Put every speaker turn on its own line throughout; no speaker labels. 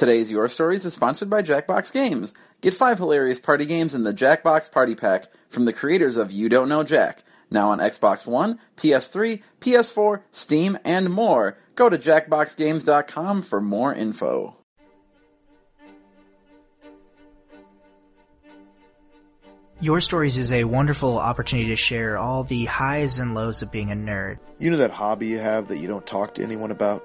Today's Your Stories is sponsored by Jackbox Games. Get five hilarious party games in the Jackbox Party Pack from the creators of You Don't Know Jack. Now on Xbox One, PS3, PS4, Steam, and more. Go to jackboxgames.com for more info.
Your Stories is a wonderful opportunity to share all the highs and lows of being a nerd.
You know that hobby you have that you don't talk to anyone about?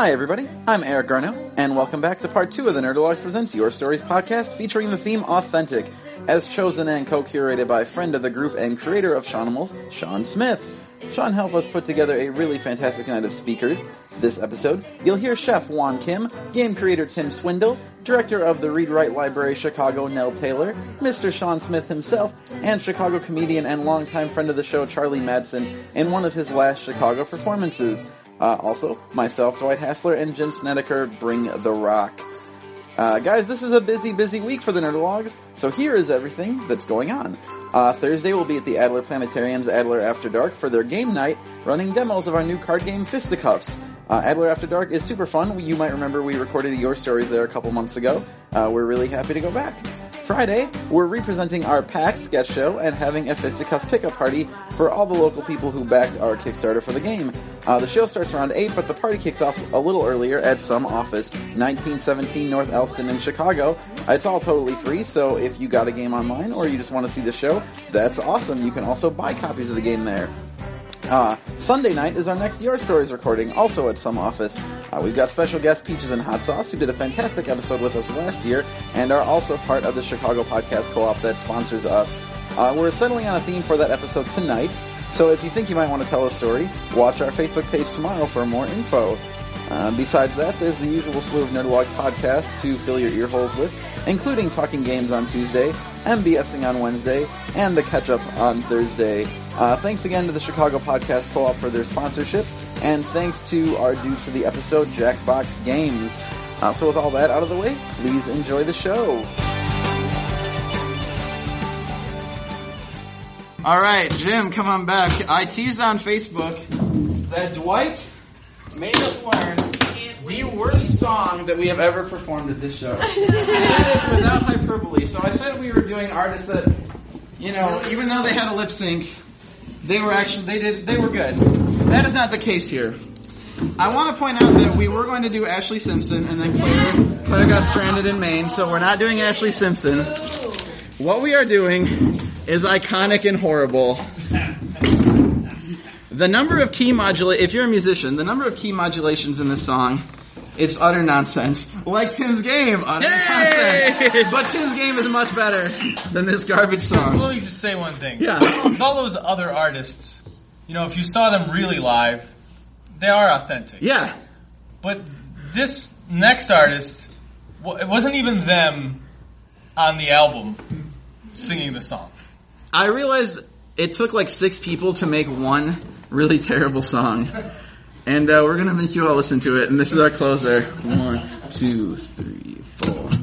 Hi, everybody. I'm Eric Garneau, and welcome back to part two of the Nerdologues Presents Your Stories podcast featuring the theme Authentic, as chosen and co-curated by friend of the group and creator of Shawnimals, Shawn Smith. Shawn helped us put together a really fantastic night of speakers. This episode, you'll hear Chef Won Kim, game creator Tim Swindle, director of the Read Write Library Chicago Nell Taylor, Mr. Shawn Smith himself, and Chicago comedian and longtime friend of the show Charlie Madsen in one of his last Chicago performances. Uh, also, myself, Dwight Hassler, and Jim Snedeker bring the rock. Uh, guys, this is a busy, busy week for the Nerdologues, so here is everything that's going on. Uh, Thursday we'll be at the Adler Planetarium's Adler After Dark for their game night, running demos of our new card game Fisticuffs. Uh, Adler After Dark is super fun. You might remember we recorded your stories there a couple months ago. Uh, we're really happy to go back. Friday, we're representing our PAX sketch show and having a Fisticuffs pickup party for all the local people who backed our Kickstarter for the game. Uh, the show starts around 8, but the party kicks off a little earlier at some office, 1917 North Elston in Chicago. It's all totally free, so if you got a game online or you just want to see the show, that's awesome. You can also buy copies of the game there. Uh, Sunday night is our next Your Stories recording, also at some office. Uh, we've got special guest Peaches and Hot Sauce, who did a fantastic episode with us last year, and are also part of the Chicago Podcast Co-op that sponsors us. Uh, we're settling on a theme for that episode tonight, so if you think you might want to tell a story, watch our Facebook page tomorrow for more info. Uh, besides that, there's the usual slew of Nerdologue podcasts to fill your ear holes with, including Talking Games on Tuesday, MBSing on Wednesday, and the Catch Up on Thursday. Uh, thanks again to the Chicago Podcast Co-op for their sponsorship, and thanks to our dudes for the episode, Jackbox Games. Uh, so with all that out of the way, please enjoy the show. All right, Jim, come on back. I teased on Facebook that Dwight made us learn the worst song that we have ever performed at this show. that is without hyperbole. So I said we were doing artists that, you know, even though they had a lip sync, they were actually they did they were good. That is not the case here. I want to point out that we were going to do Ashlee Simpson, and then Claire Claire got stranded in Maine, so we're not doing Ashlee Simpson. What we are doing is iconic and horrible. The number of key modulate if you're a musician, the number of key modulations in this song, it's utter nonsense. Like Tim's game, utter nonsense. But Tim's game is much better than this garbage
So
song.
let me just say one thing.
Yeah.
Because all those other artists, you know, if you saw them really live, they are authentic.
Yeah.
But this next artist, it wasn't even them on the album singing the songs.
I realized it took like six people to make one really terrible song. And uh, we're gonna make you all listen to it, and this is our closer. One, two, three, four.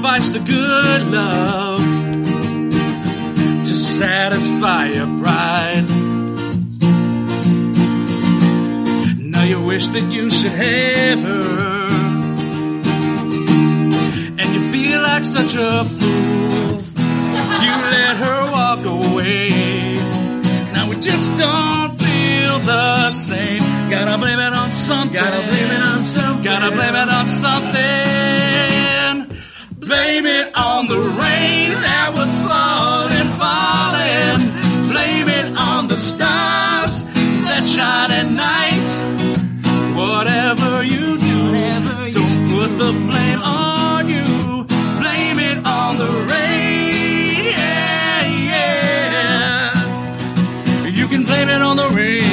Sacrificed a good love to satisfy your pride. Now you wish that you should have her, and you feel like such a fool. You let her walk away. Now we just don't feel the same. Gotta blame it on something. Gotta blame it on something. Gotta blame it on something. Blame it on the rain that was falling, falling. Blame it on the stars that shine at night. Whatever you do, don't put the blame on you. Blame it on the rain. Yeah, yeah. You can blame it on the rain.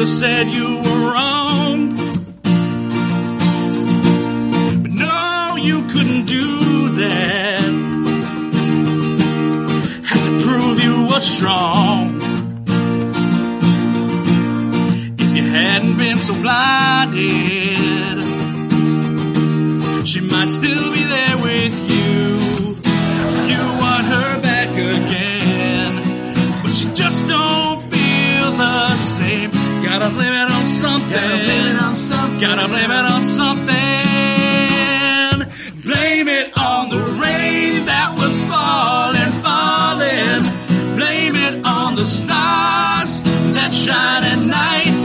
Could've said you were wrong. But no, you couldn't do that. Had to prove you were strong. If you hadn't been so blinded, she might still be there with. You Gotta blame it on something. Gotta blame it on something. Gotta blame it on something. Blame it on the rain that was falling, falling. Blame it on the stars that shine at night.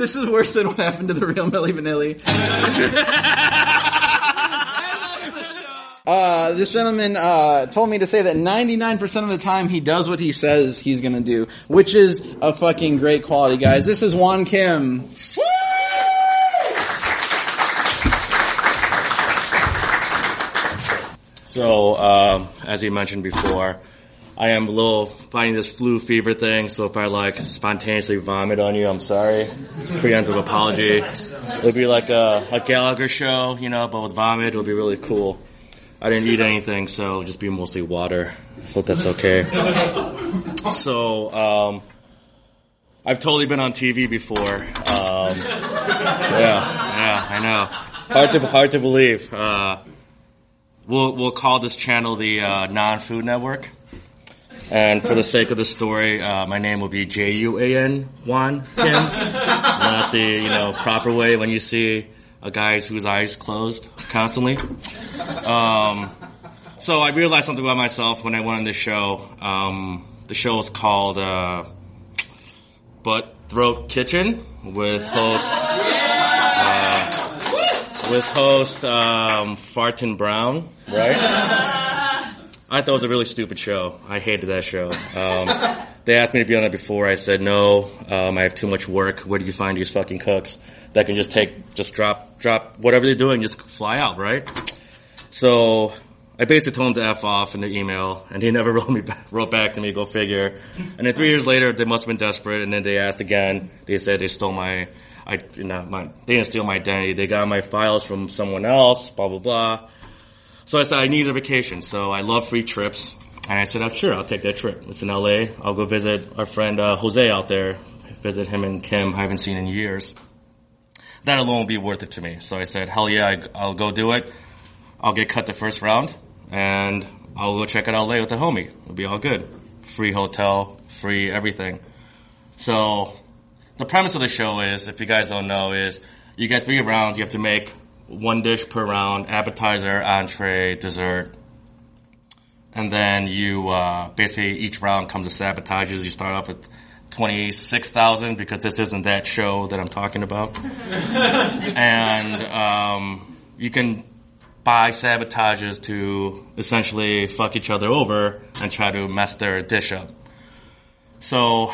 This is worse than what happened to the real Milli Vanilli. Uh, this gentleman uh, told me to say that 99% of the time he does what he says he's gonna do, which is a fucking great quality, guys. This is Won Kim.
So, um, as he mentioned before, I am a little fighting this flu fever thing. So if I like spontaneously vomit on you, I'm sorry. Preemptive apology. It'll be like a, a Gallagher show, you know, but with vomit, it'll be really cool. I didn't eat anything, so it'll just be mostly water. Hope that's okay. So, um, I've totally been on TV before. Um, yeah, yeah, I know. Hard to hard to believe. Uh, we'll we'll call this channel the uh, non-food network. And for the sake of the story, uh, my name will be J U A N Juan Kim, not the you know proper way when you see a guy whose eyes closed constantly. Um, so I realized something about myself when I went on this show. Um, the show is called uh, Butt Throat Kitchen with host uh, with host um, Farton Brown, right? I thought it was a really stupid show. I hated that show. Um, they asked me to be on it before. I said no. Um, I have too much work. Where do you find these fucking cooks that can just take, just drop, drop whatever they're doing, just fly out, right? So I basically told him to f off in the email, and he never wrote me back, wrote back to me. Go figure. And then three years later, they must have been desperate, and then they asked again. They said they stole my, I not my, they didn't steal my identity. They got my files from someone else. Blah blah blah. So I said I need a vacation. So I love free trips, and I said, oh, sure, I'll take that trip. It's in LA. I'll go visit our friend uh, Jose out there. Visit him and Kim. I haven't seen in years. That alone will be worth it to me. So I said, hell yeah, I, I'll go do it. I'll get cut the first round and I'll go check it out LA with a homie. It'll be all good. Free hotel, free everything. So the premise of the show is, if you guys don't know, is you get three rounds. You have to make one dish per round: appetizer, entree, dessert, and then you uh, basically each round comes with sabotages. You start off with twenty six thousand because this isn't that show that I'm talking about, and um, you can buy sabotages to essentially fuck each other over and try to mess their dish up. So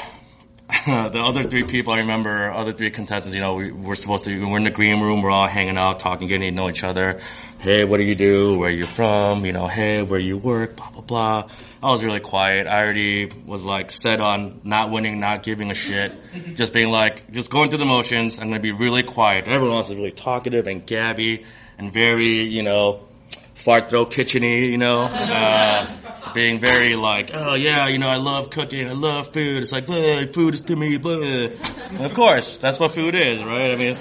the other three people I remember, other three contestants, you know, we, we're supposed to, we're in the green room, we're all hanging out, talking, getting to know each other. Hey, what do you do? Where you from? You know, hey, where you work? Blah, blah, blah. I was really quiet. I already was like set on not winning, not giving a shit. just being like, just going through the motions. I'm going to be really quiet. Everyone else is really talkative and gabby and very, you know, fart throat kitcheny, you know, uh, being very like, oh yeah, you know, I love cooking, I love food. It's like, blah, food is to me, blah. And of course, that's what food is, right? I mean,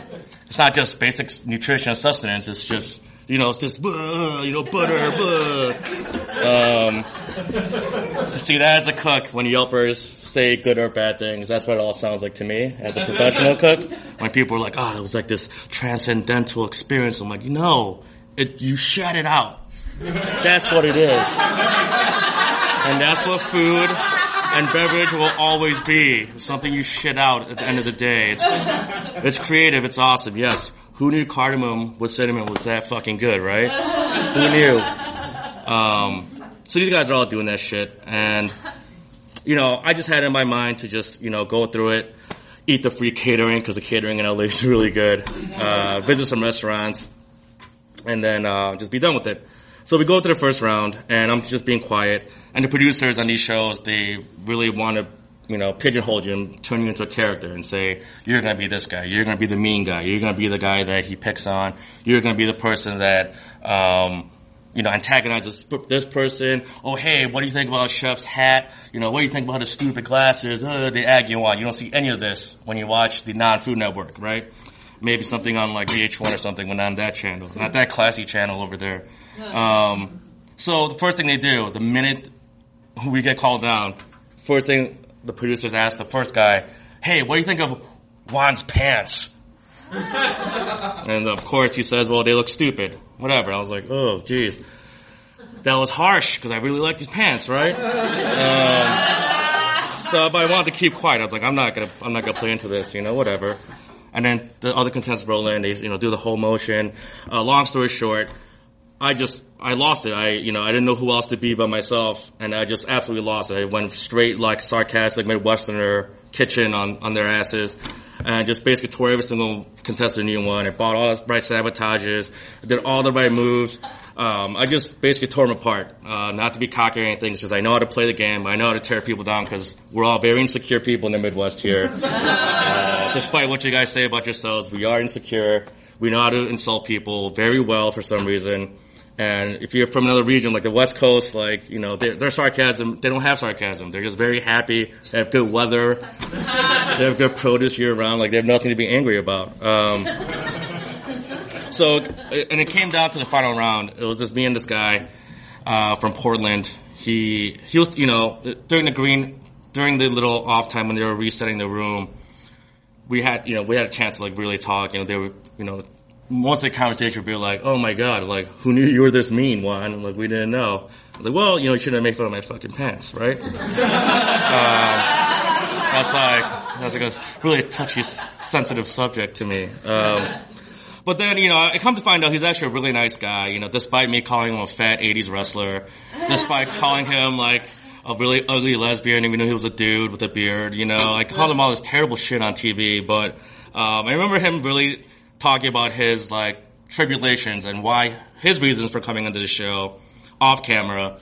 it's not just basic nutrition and sustenance. It's just, you know, it's this, you know, butter, blah. Um, see, that as a cook, when Yelpers say good or bad things, that's what it all sounds like to me as a professional cook. When people are like, oh, it was like this transcendental experience. I'm like, no, it, you shut it out. That's what it is. And that's what food and beverage will always be. Something you shit out at the end of the day. It's, it's creative. It's awesome. Yes. Who knew cardamom with cinnamon was that fucking good, right? Who knew? Um, so these guys are all doing that shit. And, you know, I just had in my mind to just, you know, go through it, eat the free catering because the catering in LA is really good, uh, visit some restaurants, and then uh, just be done with it. So we go to the first round, and I'm just being quiet. And the producers on these shows, they really want to, you know, pigeonhole you and turn you into a character and say, you're going to be this guy. You're going to be the mean guy. You're going to be the guy that he picks on. You're going to be the person that, um, you know, antagonizes this person. Oh, hey, what do you think about Chef's hat? You know, what do you think about his stupid glasses? Uh, egg you on. You don't see any of this when you watch the non-food network, right? Maybe something on like VH1 or something, but not on that channel. Not that classy channel over there. Um, so the first thing they do, the minute we get called down, first thing the producers ask the first guy, hey, what do you think of Juan's pants? and of course he says, well, they look stupid. Whatever. I was like, oh, jeez. That was harsh because I really like these pants, right? Um, so, but I wanted to keep quiet. I was like, I'm not gonna, I'm not gonna play into this, you know, whatever. And then the other contestants roll in, they, you know, do the whole motion. Uh, long story short, I just, I lost it. I, you know, I didn't know who else to be but myself, and I just absolutely lost it. I went straight like sarcastic Midwesterner kitchen on, on their asses, and just basically tore every single contestant new one. I bought all the right sabotages, I did all the right moves. Um, I just basically tore them apart. Uh, not to be cocky or anything, it's just I know how to play the game. I know how to tear people down because we're all very insecure people in the Midwest here. Uh, despite what you guys say about yourselves, we are insecure. We know how to insult people very well for some reason. And if you're from another region, like the West Coast, like, you know, their, their sarcasm, they don't have sarcasm. They're just very happy. They have good weather. they have good produce year round. Like, they have nothing to be angry about. Um, so, and it came down to the final round. It was just me and this guy, uh, from Portland. He, he was, you know, during the green, during the little off time when they were resetting the room, we had, you know, we had a chance to like really talk. You know, they were, you know, most of the conversation would be like, "Oh my god, like who knew you were this mean one? Like we didn't know." I was like, "Well, you know, you shouldn't have made fun of my fucking pants, right?" um, that's like that's like a really touchy, sensitive subject to me. Um, but then, you know, I come to find out he's actually a really nice guy. You know, despite me calling him a fat '80s wrestler, despite calling him like a really ugly lesbian, even though he was a dude with a beard. You know, I called him all this terrible shit on TV, but um, I remember him really talking about his like tribulations and why his reasons for coming into the show off camera,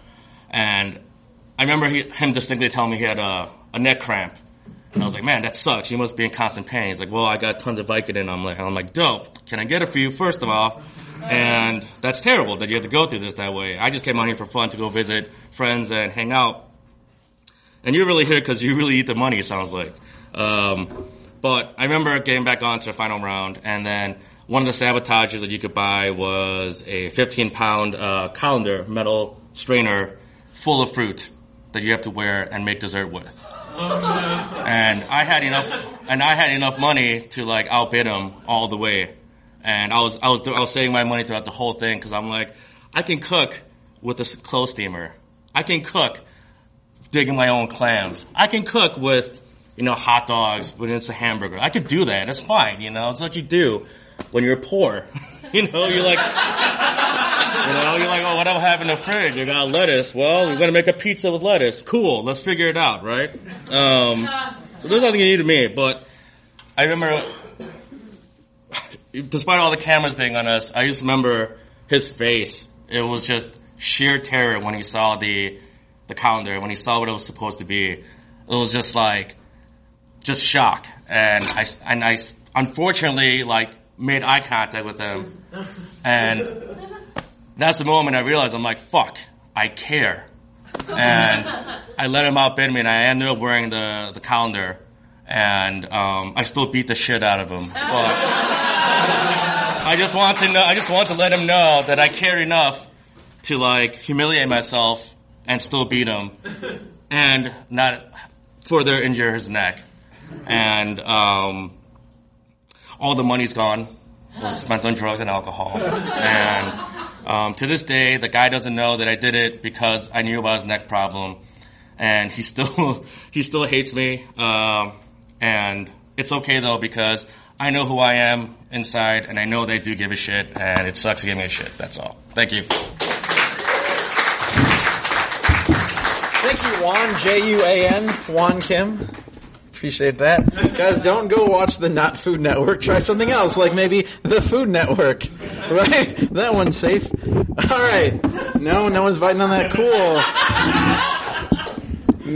and I remember he, him distinctly telling me he had a, a neck cramp. And I was like, man, that sucks. You must be in constant pain. He's like, well, I got tons of Vicodin. I'm like, I'm like, dope. Can I get a few first of all? And that's terrible that you have to go through this that way. I just came out here for fun to go visit friends and hang out. And you're really here because you really eat the money, it sounds like. Um, but I remember getting back on to the final round, and then one of the sabotages that you could buy was a 15 pound uh, colander metal strainer full of fruit that you have to wear and make dessert with. Oh, and I had enough, and I had enough money to like outbid him all the way. And I was, I was, I was saving my money throughout the whole thing because I'm like, I can cook with a clothes steamer. I can cook digging my own clams. I can cook with, you know, hot dogs when it's a hamburger. I could do that. It's fine, you know. It's what you do when you're poor. you know, you're like, you know, you're like, oh, what do I have in the fridge? You got lettuce. Well, we're gonna make a pizza with lettuce. Cool. Let's figure it out, right? Um, so there's nothing new to me, but I remember, despite all the cameras being on us, I just remember his face. It was just sheer terror when he saw the the calendar, when he saw what it was supposed to be. It was just like, just shock. And I, and I unfortunately like made eye contact with him. And that's the moment I realized I'm like, fuck, I care. And I let him outbid me and I ended up wearing the, the calendar. And, um, I still beat the shit out of him. But I just want to know, I just want to let him know that I care enough to like humiliate myself and still beat him and not further injure his neck. And, um, all the money's gone. It was spent on drugs and alcohol. And, um, to this day, the guy doesn't know that I did it because I knew about his neck problem. And he still, he still hates me. Um, and it's okay though because I know who I am inside and I know they do give a shit and it sucks to give me a shit. That's all. Thank you.
Thank you, Juan, J-U-A-N, Juan Kim. Appreciate that. Guys, don't go watch the Not Food Network. Try something else, like maybe the Food Network. Right? That one's safe. Alright. No, no one's biting on that. Cool.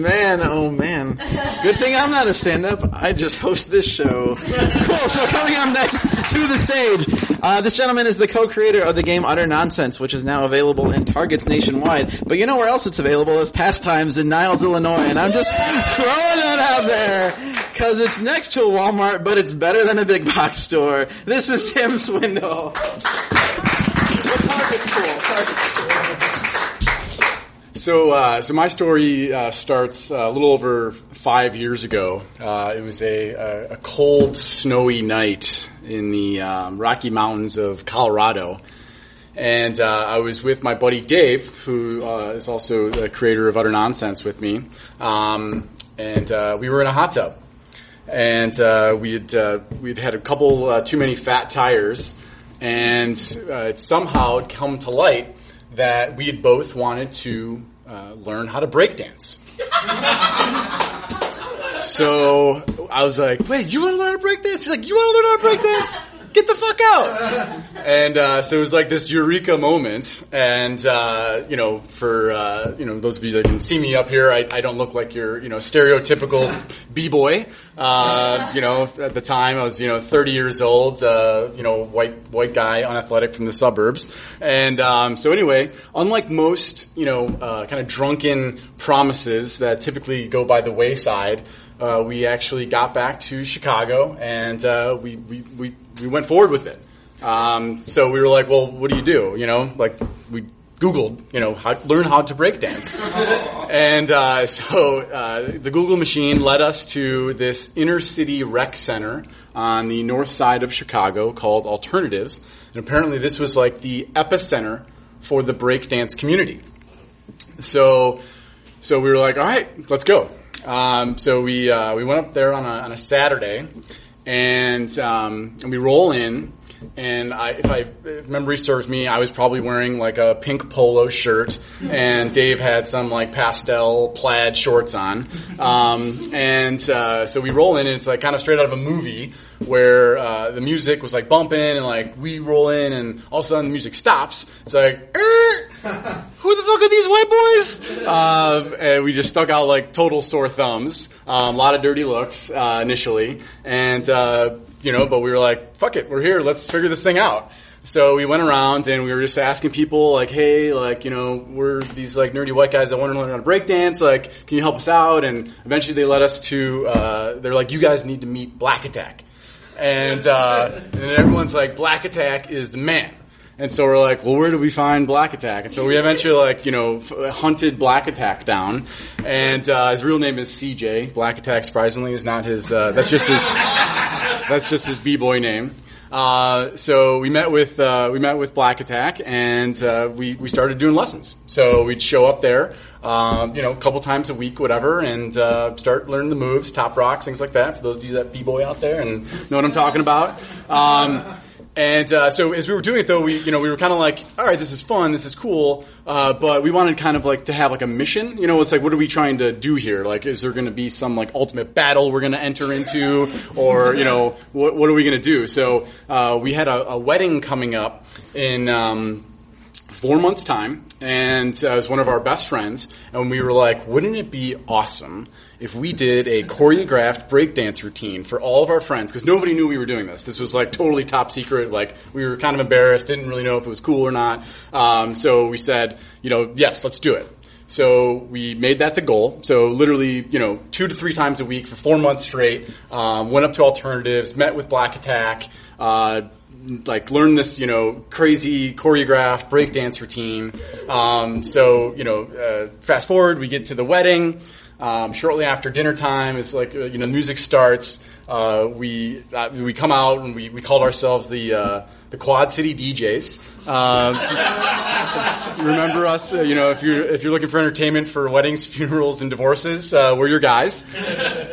Man, oh man. Good thing I'm not a stand-up. I just host this show. Cool. So coming up next to the stage, uh, this gentleman is the co-creator of the game Utter Nonsense, which is now available in Targets nationwide. But you know where else it's available is Pastimes in Niles, Illinois. And I'm just throwing that out there because it's next to a Walmart, but it's better than a big box store. This is Tim Swindle. Well, Target's cool. Target's cool.
So, uh, so my story uh, starts uh, a little over five years ago. Uh, it was a, a, cold, snowy night in the um, Rocky Mountains of Colorado, and uh, I was with my buddy Dave, who uh, is also the creator of Utter Nonsense, with me, um, and we were in a hot tub, and we had we had had a couple too many fat tires, and it somehow had come to light that we had both wanted to uh, learn how to breakdance. so I was like, "Wait, you want to learn how to breakdance?" He's like, "You want to learn how to breakdance? Get the fuck out!" And uh, so it was like this eureka moment. And uh, you know, for uh, you know those of you that can see me up here, I, I don't look like your you know stereotypical b boy. Uh, you know, at the time I was you know 30 years old. Uh, you know, white white guy, unathletic from the suburbs. And um, so anyway, unlike most you know uh, kind of drunken promises that typically go by the wayside. Uh, we actually got back to Chicago and uh, we, we, we, we went forward with it. Um, so we were like, well, what do you do? You know, like we Googled, you know, how, learn how to break dance. and uh, so uh, the Google machine led us to this inner city rec center on the north side of Chicago called Alternatives. And apparently this was like the epicenter for the breakdance community. So, so we were like, all right, let's go. Um, so we uh, we went up there on a, on a Saturday, and um, and we roll in. And I, if I if memory serves me, I was probably wearing like a pink polo shirt, and Dave had some like pastel plaid shorts on. Um, and uh, so we roll in, and it's like kind of straight out of a movie where uh, the music was like bumping, and like we roll in, and all of a sudden the music stops. It's like, "Er, who the fuck are these white boys? Uh, and we just stuck out like total sore thumbs. Um, a lot of dirty looks uh, initially, and uh, you know, but we were like, fuck it, we're here. Let's figure this thing out. So we went around and we were just asking people like, hey, like, you know, we're these like nerdy white guys that want to learn how to break dance. Like, can you help us out? And eventually they led us to, uh, they're like, you guys need to meet Black Attack. And, uh, and everyone's like, Black Attack is the man. And so we're like, well, where do we find Black Attack? And so we eventually like, you know, hunted Black Attack down. And, uh, his real name is CJ. Black Attack, surprisingly, is not his, uh, that's just his, that's just his b-boy name. Uh, so we met with uh, we met with Black Attack, and uh, we we started doing lessons. So we'd show up there, um, you know, a couple times a week, whatever, and uh, start learning the moves, top rocks, things like that. For those of you that b boy out there and know what I'm talking about. Um, and uh, so as we were doing it, though, we you know we were kind of like, all right, this is fun, this is cool, uh, but we wanted kind of like to have like a mission. You know, it's like, what are we trying to do here? Like, is there going to be some like ultimate battle we're going to enter into, or you know, what what are we going to do? So uh, we had a, a wedding coming up in. Um, four months' time, and uh, it was one of our best friends, and we were like, wouldn't it be awesome if we did a choreographed breakdance routine for all of our friends? Because nobody knew we were doing this. This was like totally top secret. Like we were kind of embarrassed, didn't really know if it was cool or not. Um, so we said, you know, yes, let's do it. So we made that the goal. So literally, you know, two to three times a week for four months straight. Um, went up to alternatives, met with Black Attack, uh, like learn this, you know, crazy choreographed breakdance routine. Um, so you know, uh, fast forward, we get to the wedding. Um, shortly after dinner time, it's like uh, you know, music starts. Uh, we uh, we come out and we, we called ourselves the uh, the Quad City DJs. Um, remember us, uh, you know, if you're if you're looking for entertainment for weddings, funerals, and divorces, uh, we're your guys.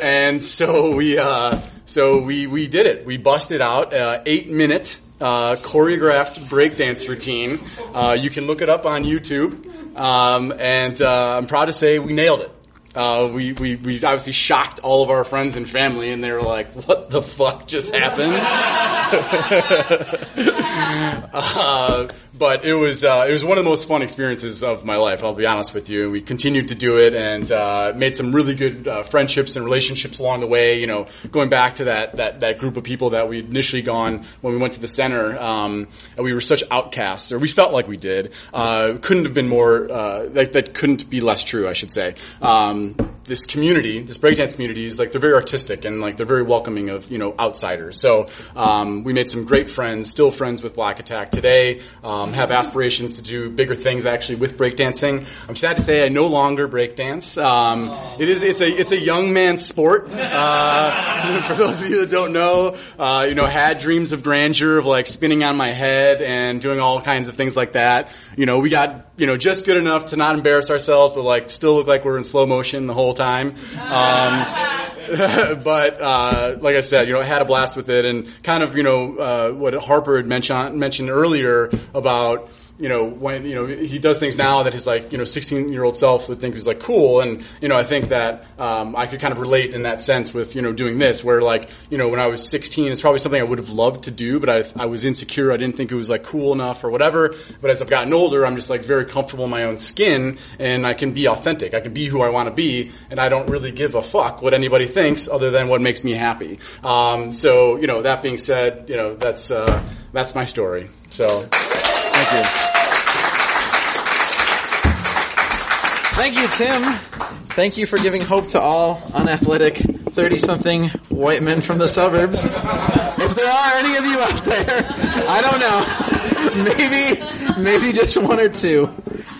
And so we uh, so we we did it. We busted out eight minute uh, choreographed breakdance routine. Uh, you can look it up on YouTube, um, and uh, I'm proud to say we nailed it. Uh, we, we, we obviously shocked all of our friends and family, and they were like, "What the fuck just happened?" uh, but it was uh, it was one of the most fun experiences of my life. I'll be honest with you. We continued to do it and uh, made some really good uh, friendships and relationships along the way. You know, going back to that that, that group of people that we initially gone when we went to the center, um, and we were such outcasts, or we felt like we did. Uh, couldn't have been more. Uh, that, that couldn't be less true, I should say. Um, um, this community, this breakdance community, is like they're very artistic and like they're very welcoming of you know outsiders. So um, we made some great friends, still friends with Black Attack today. Um, have aspirations to do bigger things actually with breakdancing. I'm sad to say I no longer breakdance. Um, it is it's a it's a young man's sport. Uh, for those of you that don't know, uh, you know had dreams of grandeur of like spinning on my head and doing all kinds of things like that. You know we got you know just good enough to not embarrass ourselves, but like still look like we're in slow motion the whole time. Um, but uh, like I said, you know, I had a blast with it, and kind of, you know, uh, what Harper had mentioned mentioned earlier about you know when you know he does things now that his like you know 16 year old self would think was like cool. And you know i think that um, i could kind of relate in that sense with you know doing this where like you know when i was 16 it's probably something i would have loved to do but i, I was insecure. I didn't think it was like cool enough or whatever. But as i've gotten older i'm just like very comfortable in my own skin and i can be authentic. I can be who i want to be and i don't really give a fuck what anybody thinks other than what makes me happy. Um, so you know that being said you know that's uh, that's my story. So you
Thank you, Tim. Thank you for giving hope to all unathletic 30 something white men from the suburbs. If there are any of you out there, I don't know. Maybe, maybe just one or two.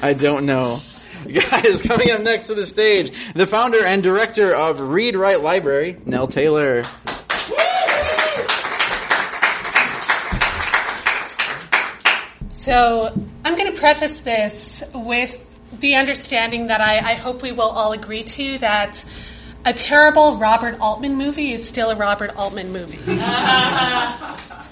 I don't know. Guys, coming up next to the stage, the founder and director of Read Write Library, Nell Taylor.
So I'm going to preface this with the understanding that I, I, hope we will all agree to that a terrible Robert Altman movie is still a Robert Altman movie.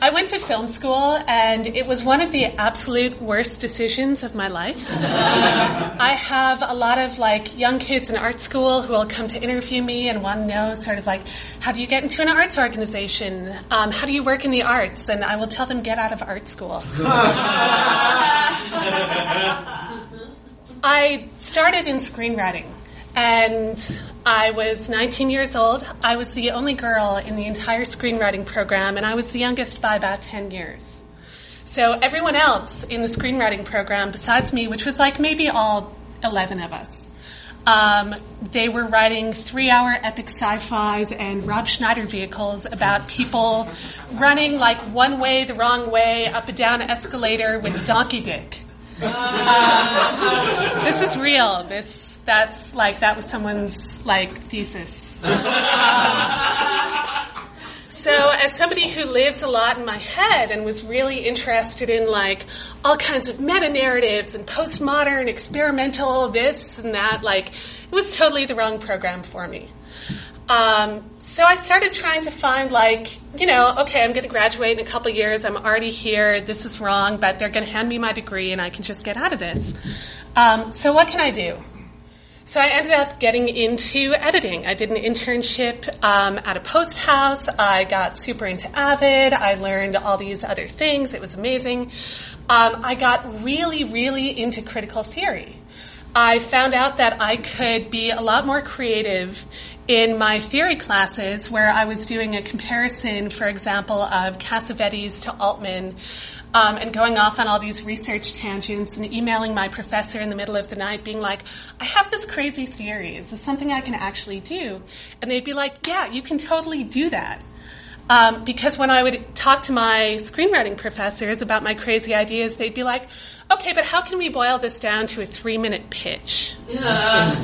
I went to film school and it was one of the absolute worst decisions of my life. I have a lot of like young kids in art school who will come to interview me and want to know sort of like, how do you get into an arts organization? Um, how do you work in the arts? And I will tell them, get out of art school. I started in screenwriting, and I was 19 years old. I was the only girl in the entire screenwriting program, and I was the youngest by about 10 years. So everyone else in the screenwriting program, besides me, which was like maybe all 11 of us, um, they were writing three-hour epic sci-fis and Rob Schneider vehicles about people running like one way the wrong way up a down an escalator with donkey dick. Um, this is real. This that's like that was someone's like thesis. Um, so, as somebody who lives a lot in my head and was really interested in like all kinds of meta narratives and postmodern experimental this and that, like it was totally the wrong program for me. Um, so I started trying to find like, you know, okay, I'm going to graduate in a couple years. I'm already here. This is wrong, but they're going to hand me my degree and I can just get out of this. Um, so what can I do? So I ended up getting into editing. I did an internship um, at a post house. I got super into Avid. I learned all these other things. It was amazing. Um, I got really, really into critical theory. I found out that I could be a lot more creative in my theory classes where I was doing a comparison, for example, of Cassavetes to Altman um, and going off on all these research tangents and emailing my professor in the middle of the night being like, I have this crazy theory. Is this something I can actually do? And they'd be like, yeah, you can totally do that. Um, because when I would talk to my screenwriting professors about my crazy ideas, they'd be like, okay, but how can we boil this down to a three minute pitch? Yeah.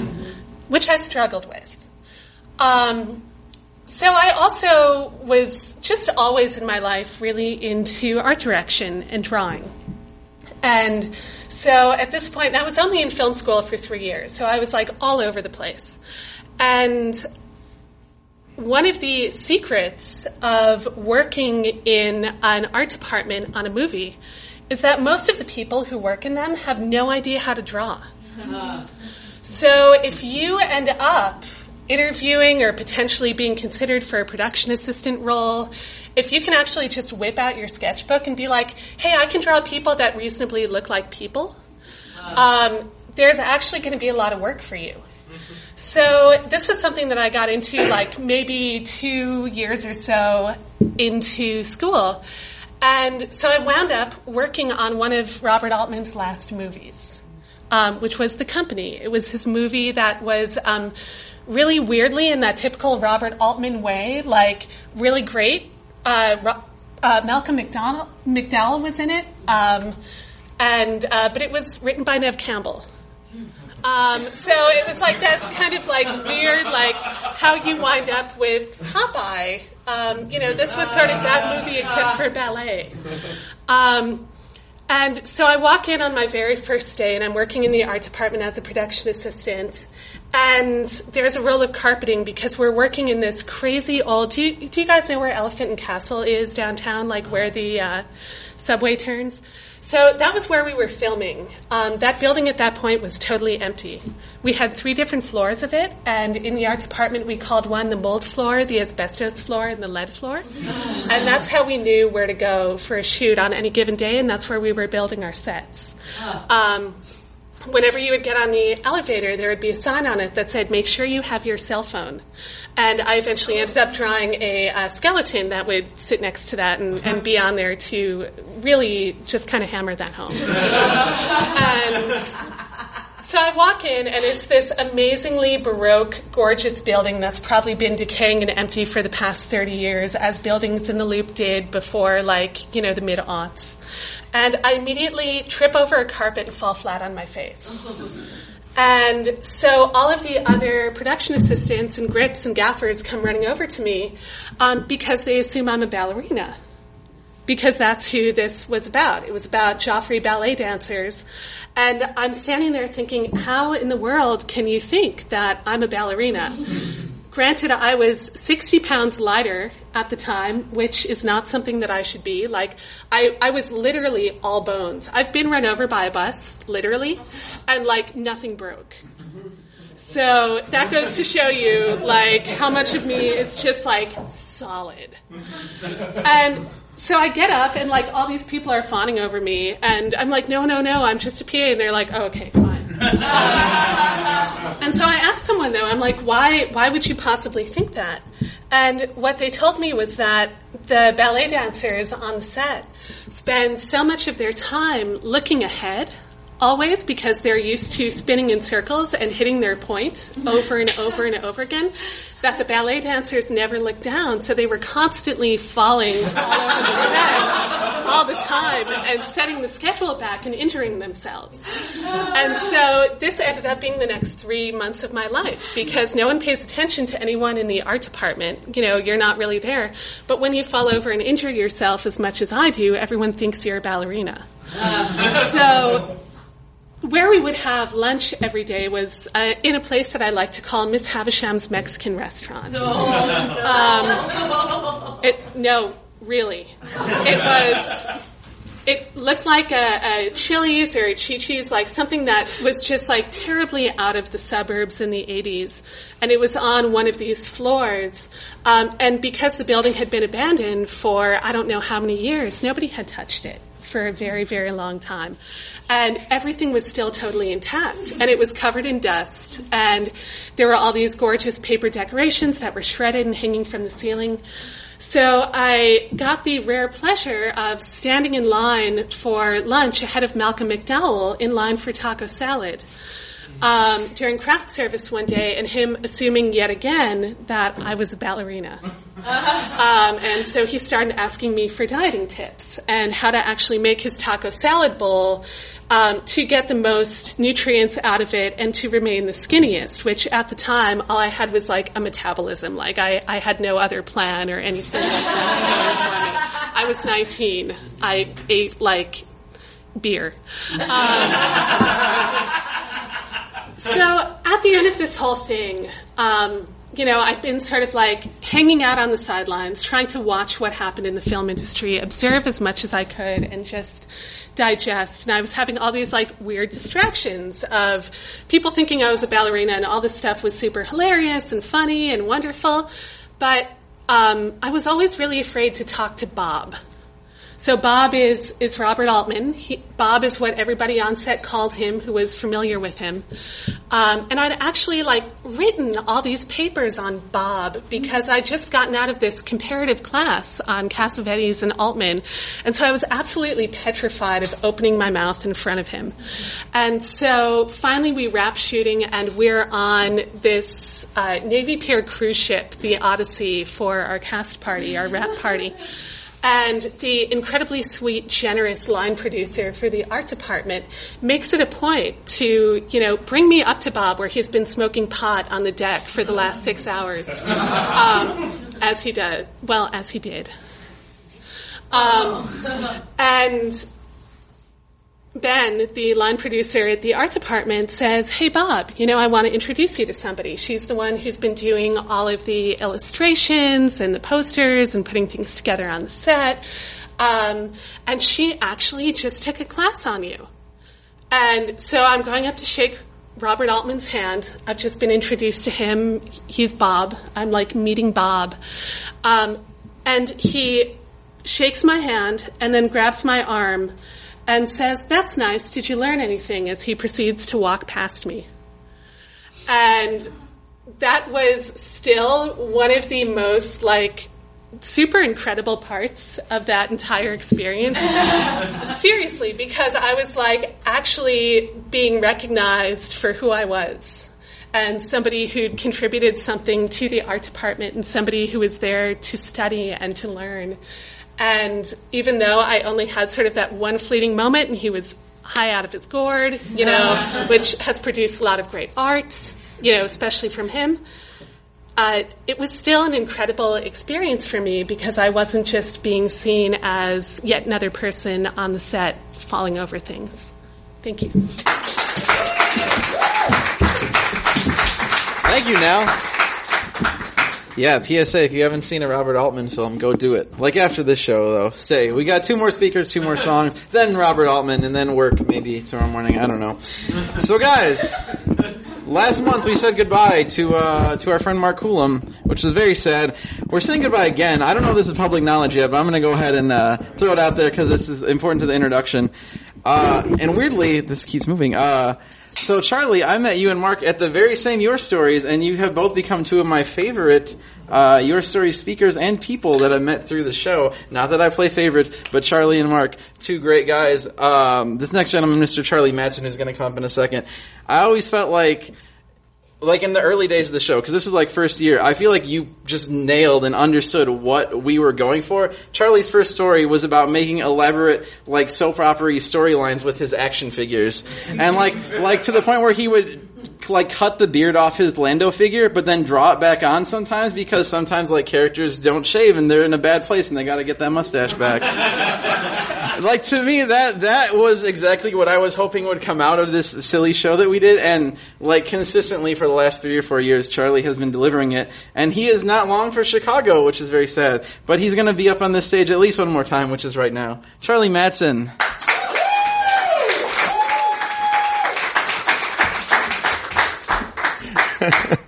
Which I struggled with. Um, so I also was just always in my life really into art direction and drawing. And so at this point, I was only in film school for three years, so I was like all over the place. And one of the secrets of working in an art department on a movie is that most of the people who work in them have no idea how to draw. So if you end up interviewing or potentially being considered for a production assistant role, if you can actually just whip out your sketchbook and be like, hey, I can draw people that reasonably look like people, um, there's actually going to be a lot of work for you. So this was something that I got into like maybe two years or so into school. And so I wound up working on one of Robert Altman's last movies, um, which was The Company. It was his movie that was um, really weirdly in that typical Robert Altman way, like really great. Uh, uh, Malcolm McDonald, McDowell was in it, um, and uh, but it was written by Neve Campbell. Um, so it was like that kind of like weird, like how you wind up with Popeye. Um, you know, this was sort of that movie except for ballet. Um, and so I walk in on my very first day, and I'm working in the art department as a production assistant. And there's a roll of carpeting because we're working in this crazy old. Do you, do you guys know where Elephant and Castle is downtown? Like where the uh, subway turns? So that was where we were filming. Um, that building at that point was totally empty. We had three different floors of it, and in the art department, we called one the mold floor, the asbestos floor, and the lead floor. And that's how we knew where to go for a shoot on any given day, and that's where we were building our sets. Um, whenever you would get on the elevator, there would be a sign on it that said, make sure you have your cell phone. And I eventually ended up drawing a, a skeleton that would sit next to that and, and, be on there to really just kind of hammer that home. and so I walk in, and it's this amazingly baroque, gorgeous building that's probably been decaying and empty for the past 30 years, as buildings in the loop did before, like, you know, the mid aughts. And I immediately trip over a carpet and fall flat on my face. And so all of the other production assistants and grips and gaffers come running over to me um, because they assume I'm a ballerina. Because that's who this was about. It was about Joffrey ballet dancers. And I'm standing there thinking, how in the world can you think that I'm a ballerina? Granted, I was 60 pounds lighter at the time, which is not something that I should be. Like, I, I was literally all bones. I've been run over by a bus, literally, and like nothing broke. So that goes to show you, like, how much of me is just like solid. And so I get up and like all these people are fawning over me and I'm like, no, no, no, I'm just a PA. And they're like, oh, okay, fine. and so I asked someone though, I'm like, why, why would you possibly think that? And what they told me was that the ballet dancers on the set spend so much of their time looking ahead always because they're used to spinning in circles and hitting their point over and over and over again that the ballet dancers never looked down. So they were constantly falling all over the set all the time and setting the schedule back and injuring themselves. And so this ended up being the next three months of my life because no one pays attention to anyone in the art department. You know you're not really there. But when you fall over and injure yourself as much as i do everyone thinks you're a ballerina. So where we would have lunch every day was uh, in a place that I like to call Miss Havisham's Mexican restaurant. Um, it, no, really. It was. It looked like a, a Chili's or a Chi-Chi's, like something that was just like terribly out of the suburbs in the 80s. And it was on one of these floors. Um, and because the building had been abandoned for I don't know how many years, nobody had touched it for a very, very long time. And everything was still totally intact. And it was covered in dust. And there were all these gorgeous paper decorations that were shredded and hanging from the ceiling. So I got the rare pleasure of standing in line for lunch ahead of Malcolm McDowell in line for taco salad. Um, during craft service one day, and him assuming yet again that I was a ballerina. Um, and so he started asking me for dieting tips and how to actually make his taco salad bowl um, to get the most nutrients out of it and to remain the skinniest, which at the time all I had was like a metabolism. Like I, I had no other plan or anything like that. I was 19. I ate like beer. So at the end of this whole thing, um, you know, I've been sort of like hanging out on the sidelines, trying to watch what happened in the film industry, observe as much as I could, and just digest. And I was having all these like weird distractions of people thinking I was a ballerina, and all this stuff was super hilarious and funny and wonderful. But um, I was always really afraid to talk to Bob. So Bob is is Robert Altman. He, Bob is what everybody on set called him, who was familiar with him. Um, and I'd actually like written all these papers on Bob because I'd just gotten out of this comparative class on Cassavetes and Altman, and so I was absolutely petrified of opening my mouth in front of him. And so finally, we wrap shooting, and we're on this uh, Navy Pier cruise ship, the Odyssey, for our cast party, our wrap party. And the incredibly sweet, generous line producer for the art department makes it a point to, you know, bring me up to Bob where he's been smoking pot on the deck for the last six hours. Um, as he did. Well, as he did. Um, and Ben, the line producer at the art department, says, Hey Bob, you know, I want to introduce you to somebody. She's the one who's been doing all of the illustrations and the posters and putting things together on the set. Um, and she actually just took a class on you. And so I'm going up to shake Robert Altman's hand. I've just been introduced to him. He's Bob. I'm like meeting Bob. Um, and he shakes my hand and then grabs my arm and says, That's nice. Did you learn anything? as he proceeds to walk past me. And that was still one of the most like super incredible parts of that entire experience. Seriously, because I was like actually being recognized for who I was. And somebody who'd contributed something to the art department and somebody who was there to study and to learn. And even though I only had sort of that one fleeting moment and he was high out of his gourd, you know, which has produced a lot of great art, you know, especially from him, uh, it was still an incredible experience for me because I wasn't just being seen as yet another person on the set falling over things. Thank you.
Thank you, now. Yeah, PSA, if you haven't seen a Robert Altman film, go do it. Like after this show, though. Say, we got two more speakers, two more songs, then Robert Altman, and then work maybe tomorrow morning. I don't know. So, guys, last month we said goodbye to uh, to our friend Mark Coulomb, which is very sad. We're saying goodbye again. I don't know if this is public knowledge yet, but I'm going to go ahead and uh, throw it out there because this is important to the introduction. Uh, and weirdly, this keeps moving. Uh, so Charlie, I met you and Mark at the very same Your Stories, and you have both become two of my favorite uh, Your Stories speakers and people that I met through the show. Not that I play favorites, but Charlie and Mark, two great guys. Um, this next gentleman, Mr. Charlie Madsen, who's going to come up in a second. I always felt like like in the early days of the show, because this was like first year, I feel like you just nailed and understood what we were going for. Charlie's first story was about making elaborate, like soap opera storylines with his action figures, and like, like to the point where he would like cut the beard off his Lando figure, but then draw it back on sometimes because sometimes like characters don't shave and they're in a bad place and they got to get that mustache back. like to me that that was exactly what I was hoping would come out of this silly show that we did. And like consistently for the last 3 or 4 years Charlie has been delivering it. And he is not long for Chicago which is very sad. But he's going to be up on this stage at least one more time which is right now. Charlie Madsen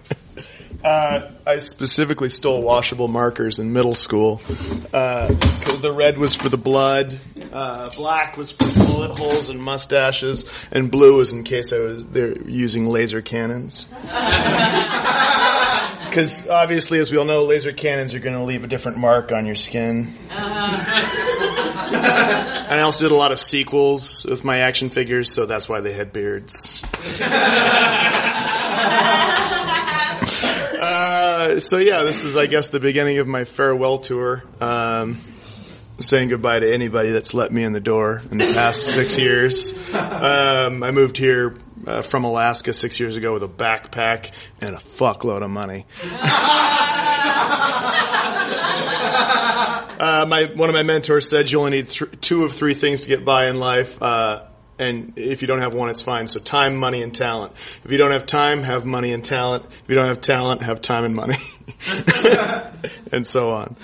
Uh, I specifically stole washable markers in middle school. Uh, the red was for the blood, uh, black was for bullet holes and mustaches, and blue was in case I was they're using laser cannons. Because obviously, as we all know, laser cannons are going to leave a different mark on your skin. And I also did a lot of sequels with my action figures, so that's why they had beards. Uh, so yeah, this is, I guess, the beginning of my farewell tour. Um, saying goodbye to anybody that's let me in the door in the past six years. Um, I moved here uh, from Alaska six years ago with a backpack and a fuckload of money. Uh, my one of my mentors said you only need th- two of three things to get by in life. Uh, and if you don't have one, it's fine. So time, money, and talent. If you don't have time, have money and talent. If you don't have talent, have time and money. and so on.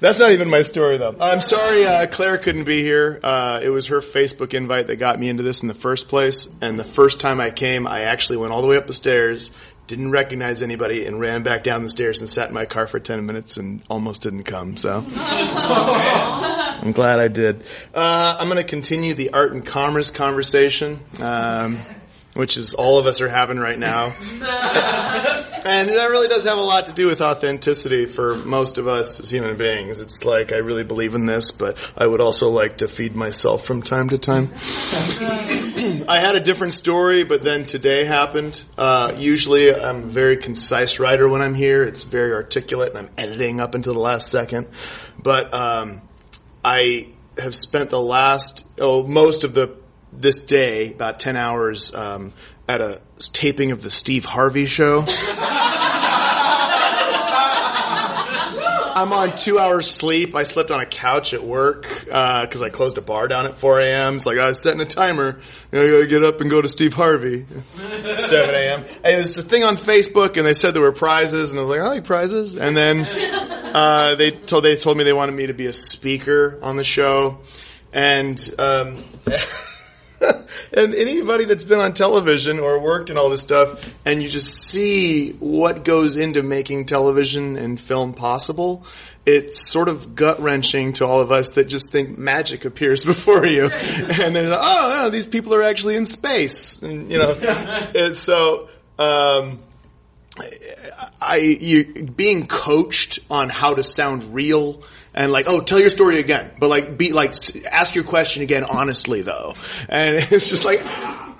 That's not even my story though. I'm sorry, uh, Claire couldn't be here. Uh, it was her Facebook invite that got me into this in the first place. And the first time I came, I actually went all the way up the stairs, didn't recognize anybody, and ran back down the stairs and sat in my car for 10 minutes and almost didn't come. So. I'm glad I did. Uh, I'm going to continue the art and commerce conversation, um, which is all of us are having right now. and that really does have a lot to do with authenticity for most of us as human beings. It's like I really believe in this, but I would also like to feed myself from time to time. I had a different story, but then today happened. Uh, usually, I'm a very concise writer when I'm here. It's very articulate, and I'm editing up until the last second. But um, I have spent the last, oh, most of the this day, about ten hours, um, at a taping of the Steve Harvey show. I'm on two hours sleep. I slept on a couch at work because I closed a bar down at 4 a.m. It's like I was setting a timer. I gotta get up and go to Steve Harvey. 7 a.m. It was a thing on Facebook, and they said there were prizes, and I was like, I like prizes. And then uh, they told they told me they wanted me to be a speaker on the show, and. Um, and anybody that's been on television or worked in all this stuff, and you just see what goes into making television and film possible, it's sort of gut wrenching to all of us that just think magic appears before you, and then oh, no, these people are actually in space, and you know, and so. Um, I you being coached on how to sound real and like, oh, tell your story again, but like, be like, ask your question again honestly though, and it's just like,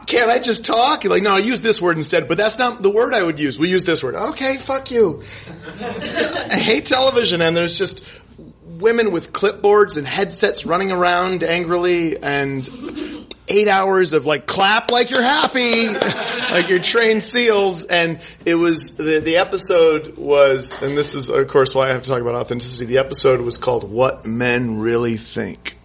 can't I just talk? Like, no, I use this word instead, but that's not the word I would use. We use this word. Okay, fuck you. I hate television, and there's just women with clipboards and headsets running around angrily, and eight hours of like clap like you're happy, like you're trained seals. And it was the the episode was, and this is of course why I have to talk about authenticity. The episode was called "What Men Really Think."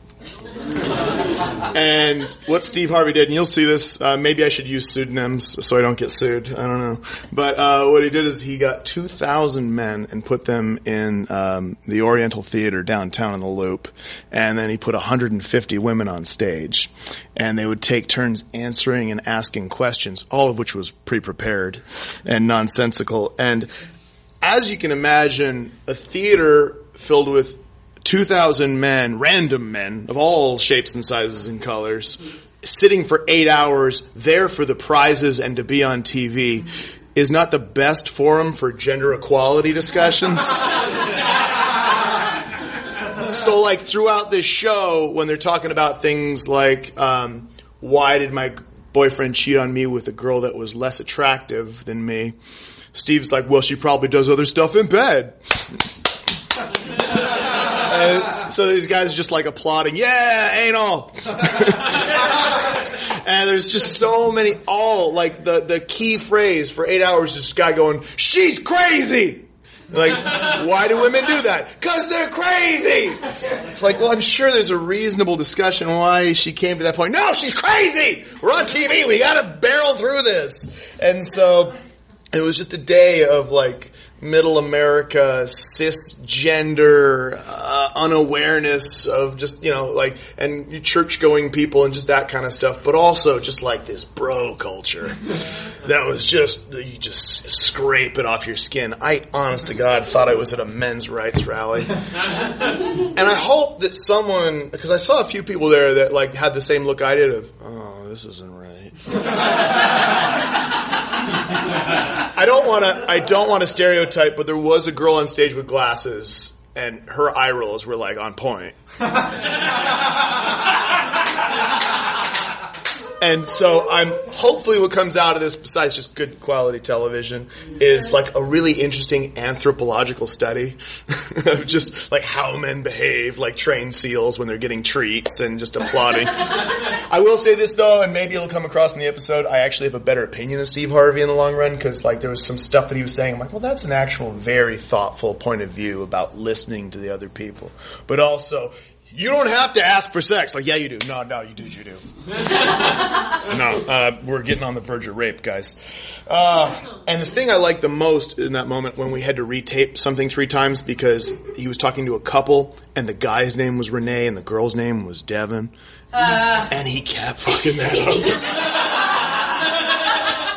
And what Steve Harvey did, and you'll see this. Uh, maybe I should use pseudonyms so I don't get sued. I don't know. But uh, what he did is he got two thousand men and put them in um, the Oriental Theater downtown in the Loop, and then he put 150 women on stage, and they would take turns answering and asking questions, all of which was pre-prepared and nonsensical. And as you can imagine, a theater filled with 2,000 men, random men of all shapes and sizes and colors, sitting for eight hours there for the prizes and to be on TV is not the best forum for gender equality discussions. so like throughout this show, when they're talking about things like, um, why did my boyfriend cheat on me with a girl that was less attractive than me? Steve's like, well, she probably does other stuff in bed. Uh, so these guys are just like applauding, yeah, anal. and there's just so many, all like the, the key phrase for eight hours is this guy going, she's crazy. Like, why do women do that? Cause they're crazy! It's like, well, I'm sure there's a reasonable discussion why she came to that point. No, she's crazy! We're on TV, we gotta barrel through this! And so, it was just a day of like, middle America, cisgender, uh, unawareness of just, you know, like, and church going people and just that kind of stuff, but also just like this bro culture that was just, you just scrape it off your skin. I, honest to God, thought I was at a men's rights rally. and I hope that someone, because I saw a few people there that like had the same look I did of, oh, this isn't right. I don't want to. I don't want to stereotype, but there was a girl on stage with glasses, and her eye rolls were like on point. And so I'm hopefully what comes out of this, besides just good quality television, is like a really interesting anthropological study of just like how men behave like trained seals when they're getting treats and just applauding. I will say this though, and maybe it'll come across in the episode. I actually have a better opinion of Steve Harvey in the long run because like there was some stuff that he was saying. I'm like, well, that's an actual very thoughtful point of view about listening to the other people, but also you don't have to ask for sex. Like, yeah, you do. No, no, you do, you do. no, uh, we're getting on the verge of rape, guys. Uh, and the thing I liked the most in that moment when we had to retape something three times because he was talking to a couple and the guy's name was Renee and the girl's name was Devin.
Uh.
And he kept fucking that up.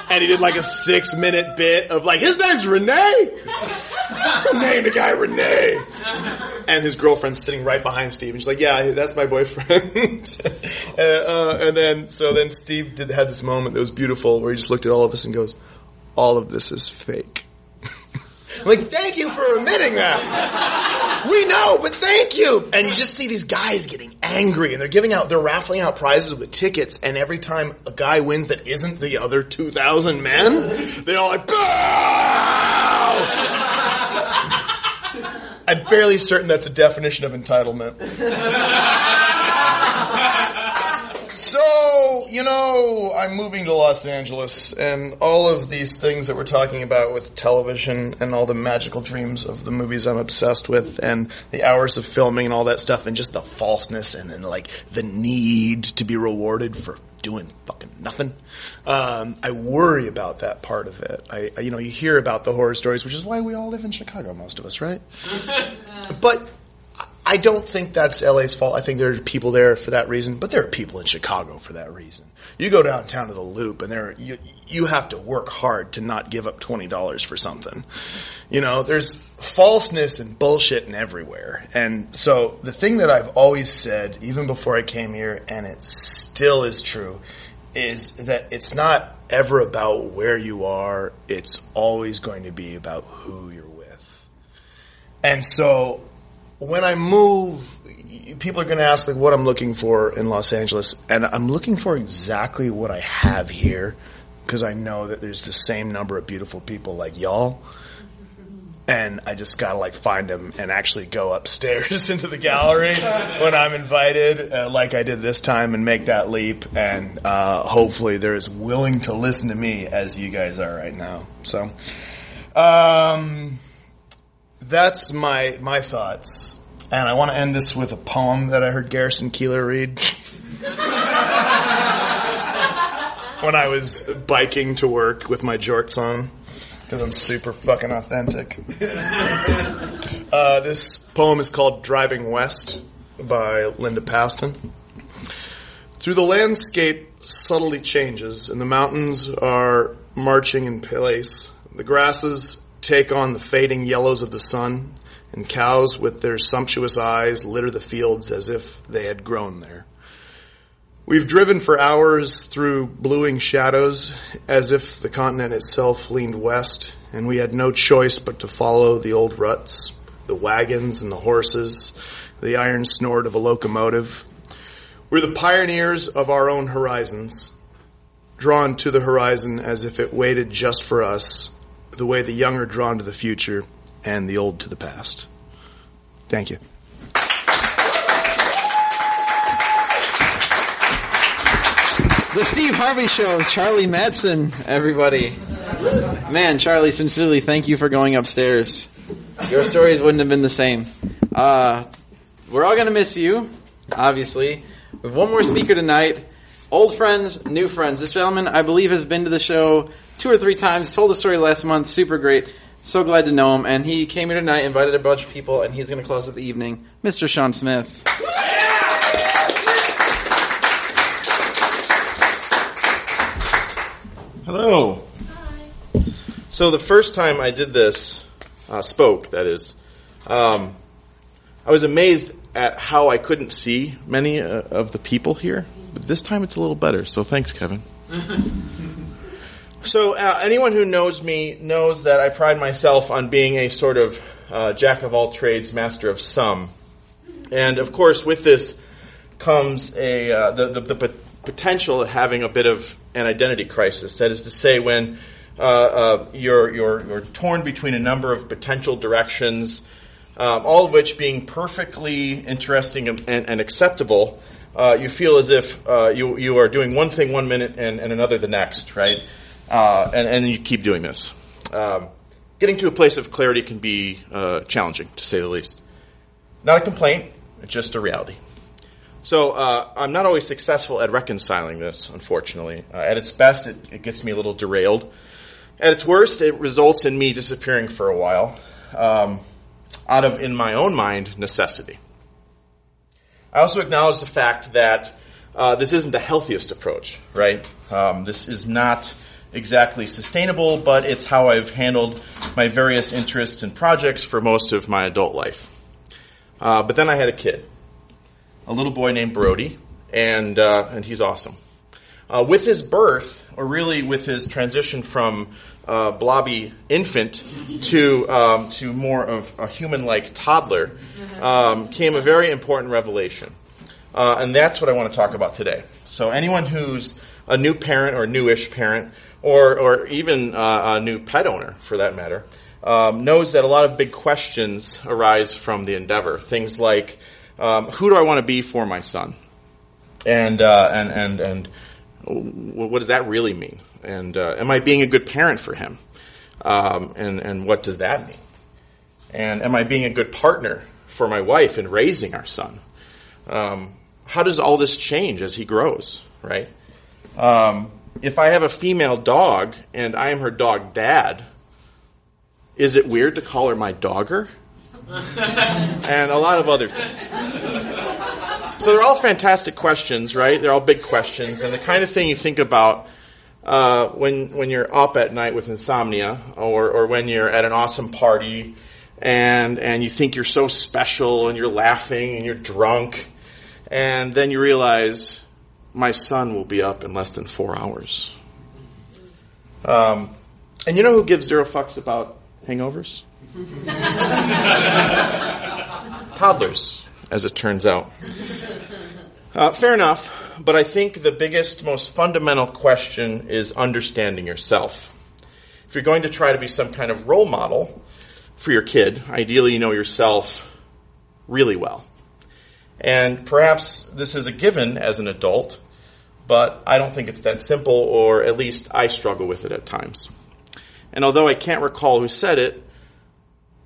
and he did like a six minute bit of like, his name's Renee? Name the guy Renee. And his girlfriend's sitting right behind Steve, and she's like, "Yeah, that's my boyfriend." uh, uh, and then, so then Steve did had this moment that was beautiful, where he just looked at all of us and goes, "All of this is fake." I'm like, thank you for admitting that. We know, but thank you. And you just see these guys getting angry, and they're giving out, they're raffling out prizes with tickets, and every time a guy wins that isn't the other 2,000 men, they all like, bow! I'm fairly certain that's a definition of entitlement. So, you know, I'm moving to Los Angeles, and all of these things that we're talking about with television and all the magical dreams of the movies I'm obsessed with, and the hours of filming and all that stuff, and just the falseness and then like the need to be rewarded for doing fucking nothing. Um, I worry about that part of it. I, I, you know, you hear about the horror stories, which is why we all live in Chicago, most of us, right? but I don't think that's LA's fault. I think there are people there for that reason, but there are people in Chicago for that reason. You go downtown to the Loop, and there you you have to work hard to not give up twenty dollars for something. You know, there's falseness and bullshit and everywhere. And so the thing that I've always said, even before I came here, and it still is true, is that it's not ever about where you are. It's always going to be about who you're with. And so when I move, people are going to ask like what I'm looking for in Los Angeles, and I'm looking for exactly what I have here because I know that there's the same number of beautiful people like y'all. And I just gotta like find them and actually go upstairs into the gallery when I'm invited, uh, like I did this time, and make that leap. And uh, hopefully, they're as willing to listen to me as you guys are right now. So, um, that's my my thoughts. And I want to end this with a poem that I heard Garrison Keillor read when I was biking to work with my jorts on because I'm super fucking authentic. Uh, this poem is called Driving West by Linda Pastan. Through the landscape subtly changes, and the mountains are marching in place. The grasses take on the fading yellows of the sun, and cows with their sumptuous eyes litter the fields as if they had grown there. We've driven for hours through bluing shadows as if the continent itself leaned west, and we had no choice but to follow the old ruts, the wagons and the horses, the iron snort of a locomotive. We're the pioneers of our own horizons, drawn to the horizon as if it waited just for us, the way the young are drawn to the future and the old to the past. Thank you.
The Steve Harvey Show, is Charlie Madsen, everybody. Man, Charlie, sincerely, thank you for going upstairs. Your stories wouldn't have been the same. Uh, we're all gonna miss you, obviously. We have one more speaker tonight. Old friends, new friends. This gentleman, I believe, has been to the show two or three times, told the story last month, super great. So glad to know him. And he came here tonight, invited a bunch of people, and he's gonna close out the evening. Mr. Shawn Smith.
Hello. Hi. So the first time I did this, uh, spoke, that is, um, I was amazed at how I couldn't see many uh, of the people here. This time it's a little better, so thanks, Kevin. so uh, anyone who knows me knows that I pride myself on being a sort of uh, jack of all trades, master of some. And of course, with this comes a uh, the, the, the pot- potential of having a bit of an identity crisis. That is to say, when uh, uh, you're, you're, you're torn between a number of potential directions, um, all of which being perfectly interesting and, and, and acceptable, uh, you feel as if uh, you, you are doing one thing one minute and, and another the next, right? Uh, and, and you keep doing this. Um, getting to a place of clarity can be uh, challenging, to say the least. Not a complaint, just a reality. So uh, I'm not always successful at reconciling this, unfortunately. Uh, at its best, it, it, gets me a little derailed. At its worst, it results in me disappearing for a while, um, out of, in my own mind, necessity. I also acknowledge the fact that uh, this isn't the healthiest approach, right? Um, this is not exactly sustainable, but it's how I've handled my various interests and projects for most of my adult life. Uh, but then I had a kid a little boy named Brody, and uh, and he's awesome. Uh, with his birth, or really with his transition from uh, blobby infant to um, to more of a human-like toddler, um, came a very important revelation, uh, and that's what I want to talk about today. So, anyone who's a new parent or newish parent, or or even uh, a new pet owner, for that matter, um, knows that a lot of big questions arise from the endeavor. Things like um, who do I want to be for my son? And, uh, and, and, and what does that really mean? And uh, am I being a good parent for him? Um, and, and what does that mean? And am I being a good partner for my wife in raising our son? Um, how does all this change as he grows, right? Um, if I have a female dog and I am her dog dad, is it weird to call her my dogger? and a lot of other things. So they're all fantastic questions, right? They're all big questions, and the kind of thing you think about uh, when when you're up at night with insomnia, or or when you're at an awesome party, and and you think you're so special, and you're laughing, and you're drunk, and then you realize my son will be up in less than four hours. Um, and you know who gives zero fucks about hangovers? Toddlers, as it turns out. Uh, fair enough, but I think the biggest, most fundamental question is understanding yourself. If you're going to try to be some kind of role model for your kid, ideally you know yourself really well. And perhaps this is a given as an adult, but I don't think it's that simple, or at least I struggle with it at times. And although I can't recall who said it,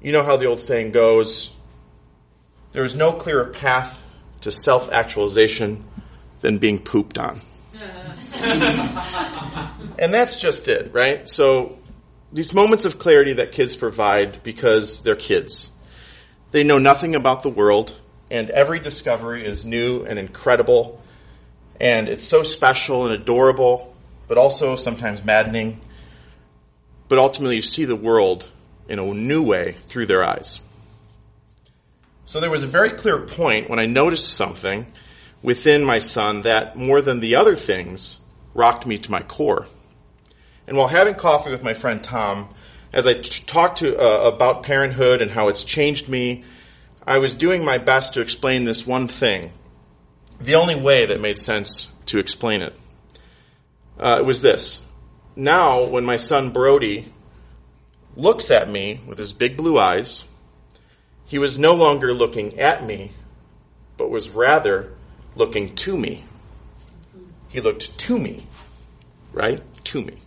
you know how the old saying goes there is no clearer path to self actualization than being pooped on. and that's just it, right? So, these moments of clarity that kids provide because they're kids. They know nothing about the world, and every discovery is new and incredible, and it's so special and adorable, but also sometimes maddening. But ultimately, you see the world in a new way through their eyes. So there was a very clear point when I noticed something within my son that, more than the other things, rocked me to my core. And while having coffee with my friend Tom, as I t- talked to uh, about parenthood and how it's changed me, I was doing my best to explain this one thing. The only way that made sense to explain it. Uh, it was this. Now, when my son Brody looks at me with his big blue eyes, he was no longer looking at me, but was rather looking to me. He looked to me, right? To me.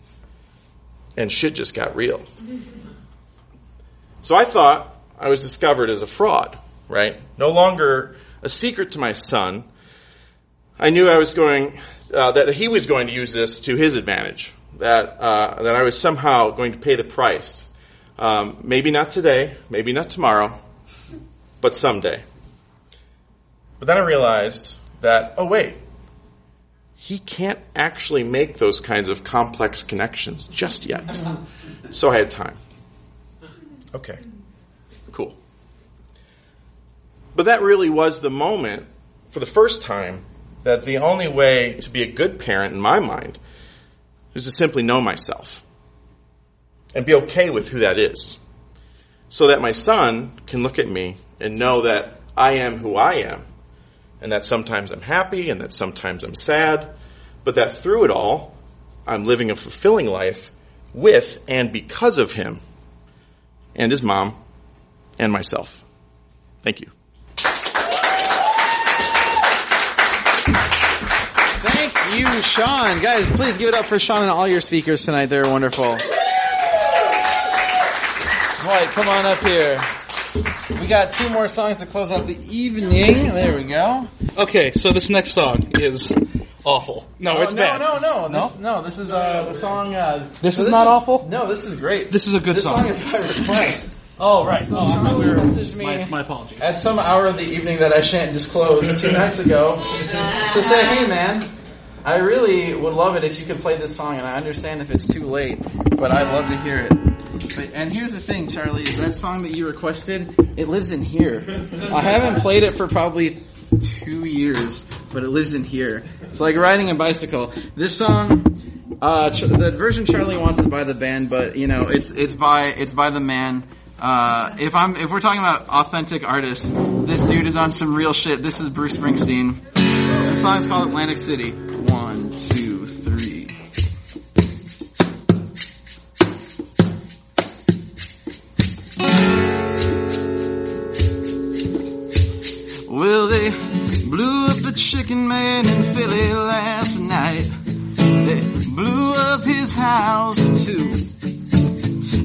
And shit just got real. So I thought I was discovered as a fraud, right? No longer a secret to my son. I knew I was going, uh, that he was going to use this to his advantage. That, uh, that I was somehow going to pay the price. Um, maybe not today, maybe not tomorrow, but someday. But then I realized that, oh wait, he can't actually make those kinds of complex connections just yet. So I had time. Okay. Cool. But that really was the moment, for the first time, that the only way to be a good parent in my mind is to simply know myself and be okay with who that is. So that my son can look at me and know that I am who I am and that sometimes I'm happy and that sometimes I'm sad, but that through it all, I'm living a fulfilling life with and because of him and his mom and myself. Thank you.
Thank you, Shawn. Guys, please give it up for Shawn and all your speakers tonight. They're wonderful. Dwight, come on up here. We got two more songs to close out the evening. There we go.
Okay, so this next song is awful. No,
Oh,
it's
no,
bad.
No, no,
No?
This, no. This is uh, the song. Uh,
This
so
is not awful?
No, this is great.
This is a good
this
song.
This song is by request.
Oh, right. Oh, I thought we were.
Messaged me
My, my apologies.
at some hour of the evening that I shan't disclose two nights ago to say, hey man, I really would love it if you could play this song, and I understand if it's too late, but I'd love to hear it. But, and here's the thing, Charlie, that song that you requested, it lives in here. I haven't played it for probably two years, but it lives in here. It's like riding a bicycle. This song, uh, the version Charlie wants is by the band, but you know, it's it's by it's by the man. Uh, if I'm if we're talking about authentic artists, this dude is on some real shit. This is Bruce Springsteen. The song is called Atlantic City. One, two, chicken man in Philly last night. They blew up his house too.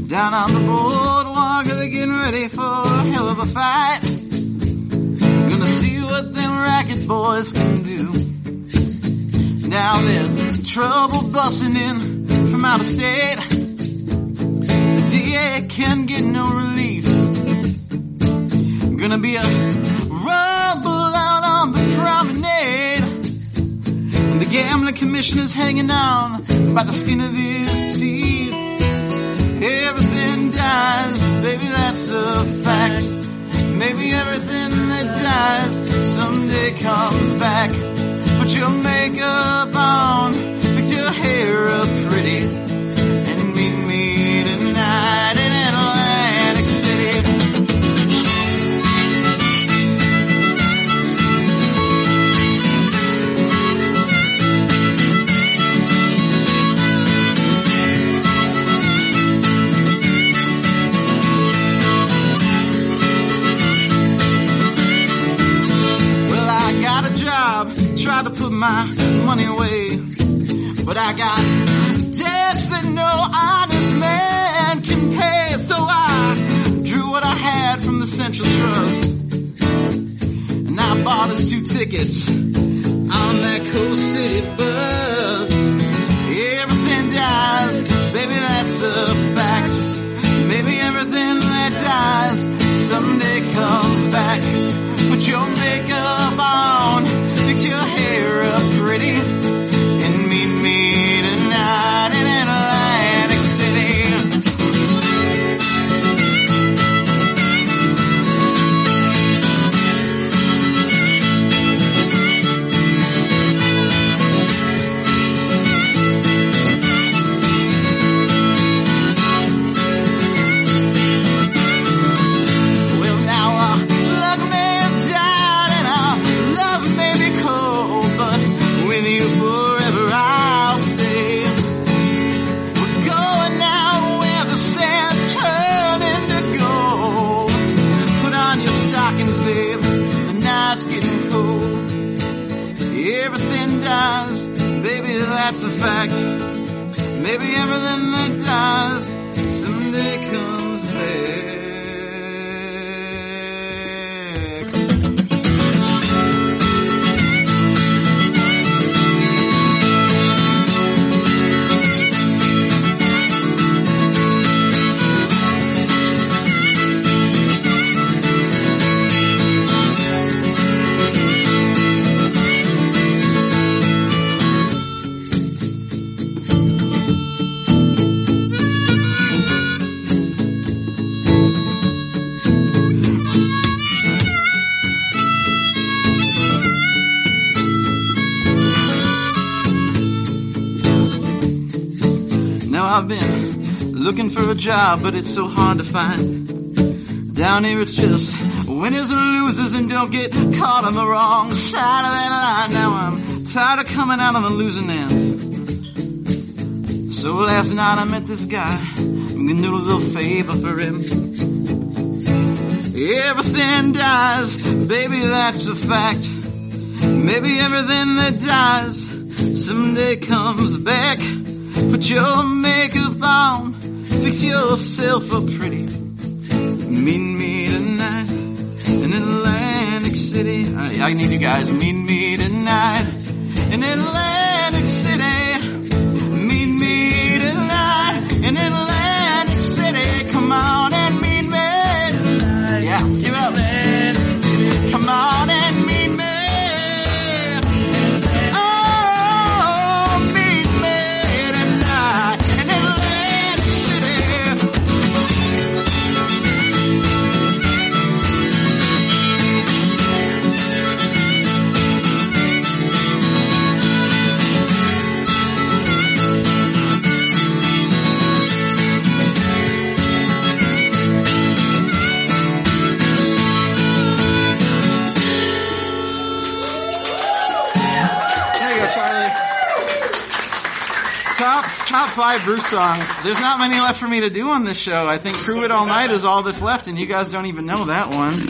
Down on the boardwalk, they're getting ready for a hell of a fight. Gonna see what them racket boys can do. Now there's trouble busting in from out of state. The DA can't get no relief. Gonna be a promenade. And the gambling commissioner's hanging on by the skin of his teeth. Everything dies, baby, that's a fact. Maybe everything that dies someday comes back. Put your makeup on, fix your hair up pretty, try to put my money away. But I got debts that no honest man can pay. So I drew what I had from the Central Trust. And I bought us two tickets on that Coast City bus. Everything dies, baby, that's a fact. Maybe everything that dies job, but it's so hard to find. Down here it's just winners and losers and don't get caught on the wrong side of that line. Now I'm tired of coming out on the losing end. So last night I met this guy. I'm gonna do a little favor for him. Everything dies, baby, that's a fact. Maybe everything that dies someday comes back. Put your makeup on, fix yourself up pretty. Meet me tonight in Atlantic City. I, I need you guys. Meet me tonight in Atlantic City. Meet me tonight in Atlantic City. Come on and meet me. Tonight. Yeah, give it up. Come on Top five Bruce songs. There's not many left for me to do on this show. I think "Prove It All Night" is all that's left, and you guys don't even know that one.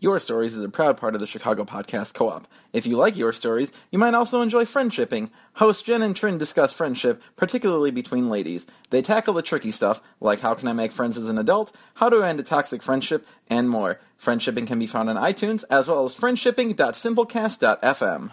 Your Stories is a proud part of the Chicago Podcast Co-op. If you like Your Stories, you might also enjoy friendshipping. Hosts Jen and Trin discuss friendship, particularly between ladies. They tackle the tricky stuff, like how can I make friends as an adult, how to end a toxic friendship, and more. Friendshipping can be found on iTunes, as well as friendshipping.simplecast.fm.